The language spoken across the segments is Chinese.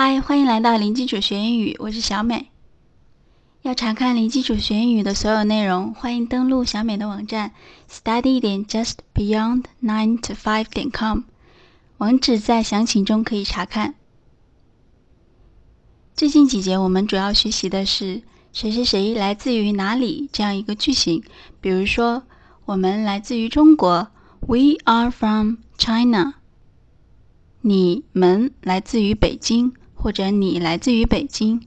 嗨，欢迎来到零基础学英语，我是小美。要查看零基础学英语的所有内容，欢迎登录小美的网站 study 点 justbeyond nine to five 点 com，网址在详情中可以查看。最近几节我们主要学习的是“谁谁谁来自于哪里”这样一个句型，比如说我们来自于中国，We are from China。你们来自于北京，或者你来自于北京。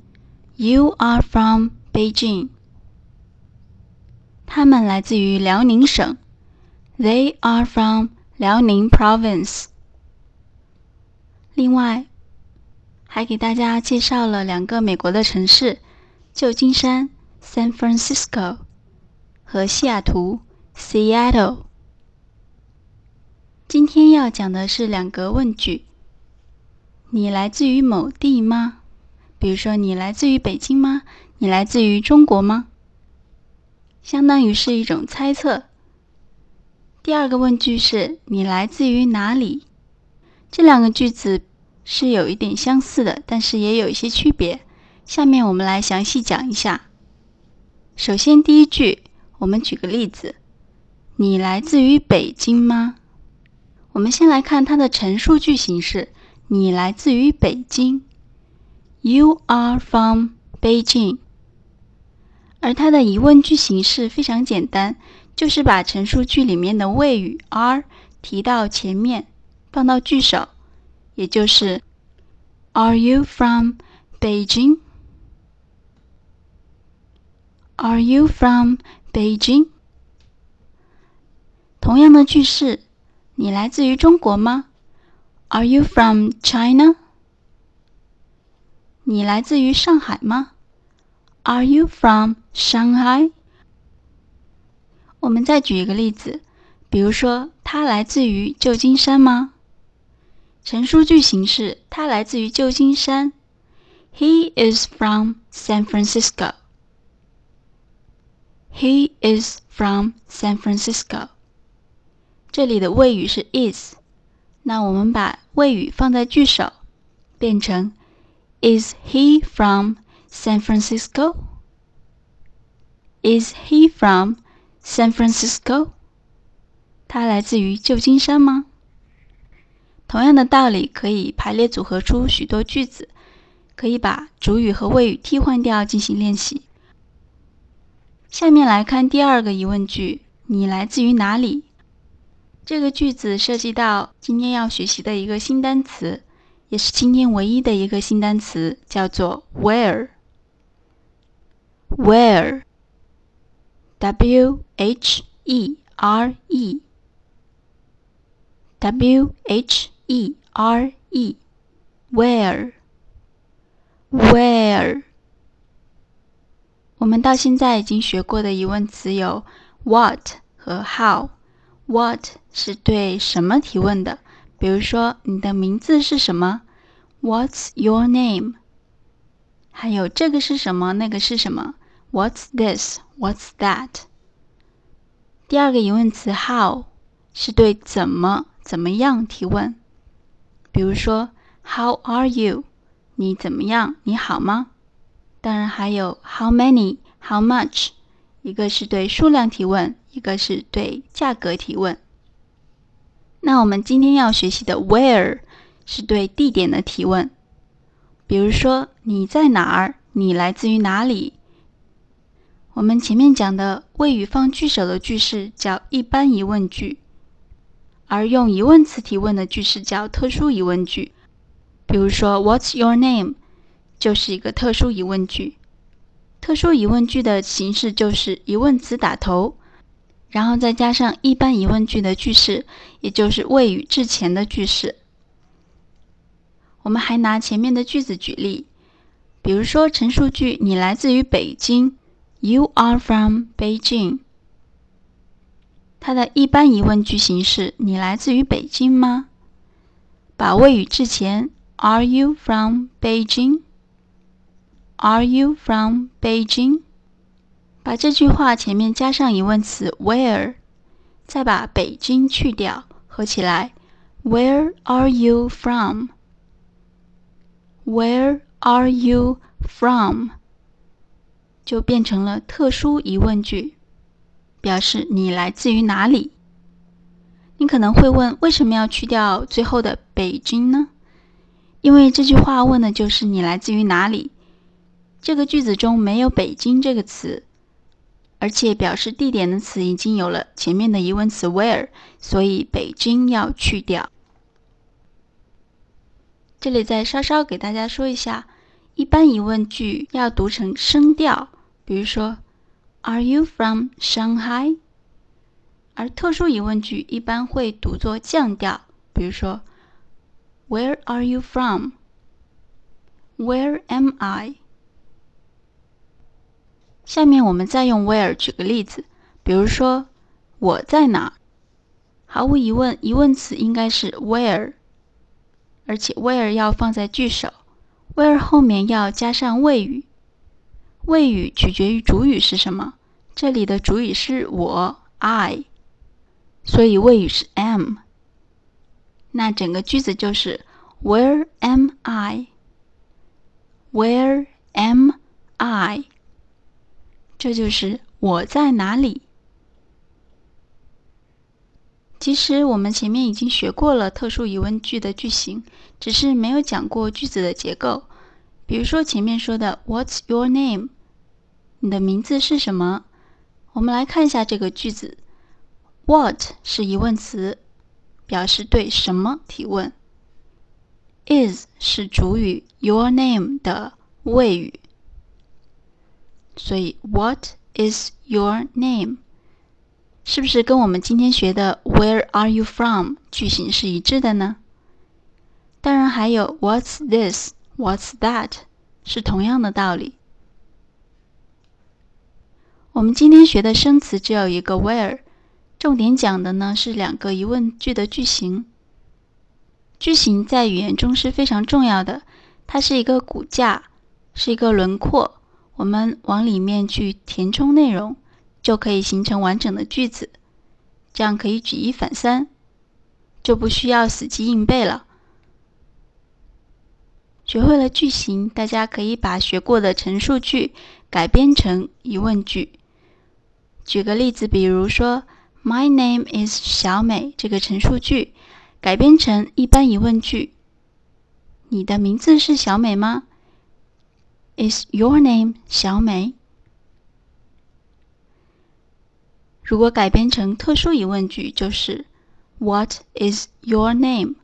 You are from Beijing。他们来自于辽宁省。They are from 辽宁 Province。另外，还给大家介绍了两个美国的城市：旧金山 （San Francisco） 和西雅图 （Seattle）。今天要讲的是两个问句。你来自于某地吗？比如说，你来自于北京吗？你来自于中国吗？相当于是一种猜测。第二个问句是你来自于哪里？这两个句子是有一点相似的，但是也有一些区别。下面我们来详细讲一下。首先，第一句，我们举个例子：你来自于北京吗？我们先来看它的陈述句形式。你来自于北京，You are from Beijing。而它的疑问句形式非常简单，就是把陈述句里面的谓语 are 提到前面，放到句首，也就是 Are you from Beijing？Are you from Beijing？同样的句式，你来自于中国吗 ？Are you from China？你来自于上海吗？Are you from Shanghai？我们再举一个例子，比如说，他来自于旧金山吗？陈述句形式，他来自于旧金山。He is from San Francisco. He is from San Francisco. 这里的谓语是 is。 那我们把谓语放在句首，变成 Is he from San Francisco? Is he from San Francisco? 他来自于旧金山吗？同样的道理，可以排列组合出许多句子，可以把主语和谓语替换掉进行练习。下面来看第二个疑问句：你来自于哪里？这个句子涉及到今天要学习的一个新单词，也是今天唯一的一个新单词，叫做 where。where，w h e r e，w h e r e，where，where。我们到现在已经学过的疑问词有 what 和 how。What 是对什么提问的？比如说，你的名字是什么？What's your name？还有这个是什么？那个是什么？What's this？What's that？第二个疑问词 How 是对怎么怎么样提问。比如说，How are you？你怎么样？你好吗？当然还有 How many？How much？一个是对数量提问。一个是对价格提问。那我们今天要学习的 where 是对地点的提问。比如说你在哪儿？你来自于哪里？我们前面讲的谓语放句首的句式叫一般疑问句，而用疑问词提问的句式叫特殊疑问句。比如说 What's your name？就是一个特殊疑问句。特殊疑问句的形式就是疑问词打头。然后再加上一般疑问句的句式，也就是谓语之前的句式。我们还拿前面的句子举例，比如说陈述句：“你来自于北京。”You are from Beijing。它的一般疑问句形式：“你来自于北京吗？”把谓语之前：“Are you from Beijing？” Are you from Beijing？” 把这句话前面加上疑问词 where，再把北京去掉，合起来 Where are you from？Where are you from？就变成了特殊疑问句，表示你来自于哪里。你可能会问，为什么要去掉最后的北京呢？因为这句话问的就是你来自于哪里。这个句子中没有北京这个词，而且表示地点的词已经有了前面的疑问词 where，所以北京要去掉。这里再稍稍给大家说一下，一般疑问句要读成声调，比如说 Are you from Shanghai？而特殊疑问句一般会读作降调，比如说 Where are you from？Where am I？下面我们再用 where 举个例子，比如说我在哪？毫无疑问，疑问词应该是 where，而且 where 要放在句首，where 后面要加上谓语，谓语取决于主语是什么，这里的主语是我 I。所以谓语是 am，那整个句子就是 Where am I？Where am I？这就是我在哪里。其实我们前面已经学过了特殊疑问句的句型，只是没有讲过句子的结构。比如说前面说的 What's your name？你的名字是什么？我们来看一下这个句子。What 是疑问词，表示对什么提问。Is 是主语，Your name 的谓语。所以，What is your name？是不是跟我们今天学的 Where are you from 句型是一致的呢？当然，还有 What's this？What's that？是同样的道理。我们今天学的生词只有一个 Where。重点讲的呢是两个疑问句的句型。句型在语言中是非常重要的，它是一个骨架，是一个轮廓，我们往里面去填充内容，就可以形成完整的句子。这样可以举一反三，就不需要死记硬背了。学会了句型，大家可以把学过的陈述句改编成疑问句。举个例子，比如说。My name is 小美。这个陈述句改编成一般疑问句：你的名字是小美吗？Is your name 小美？如果改编成特殊疑问句，就是 What is your name？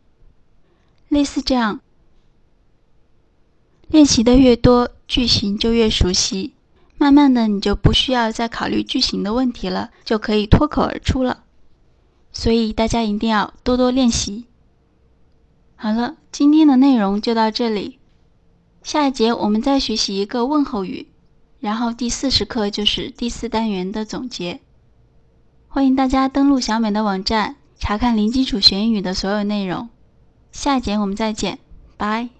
类似这样，练习的越多，句型就越熟悉。慢慢的，你就不需要再考虑句型的问题了，就可以脱口而出了。所以大家一定要多多练习。好了，今天的内容就到这里。下一节我们再学习一个问候语，然后第四十课就是第四单元的总结。欢迎大家登录小美的网站，查看零基础学英语的所有内容。下节我们再见，拜。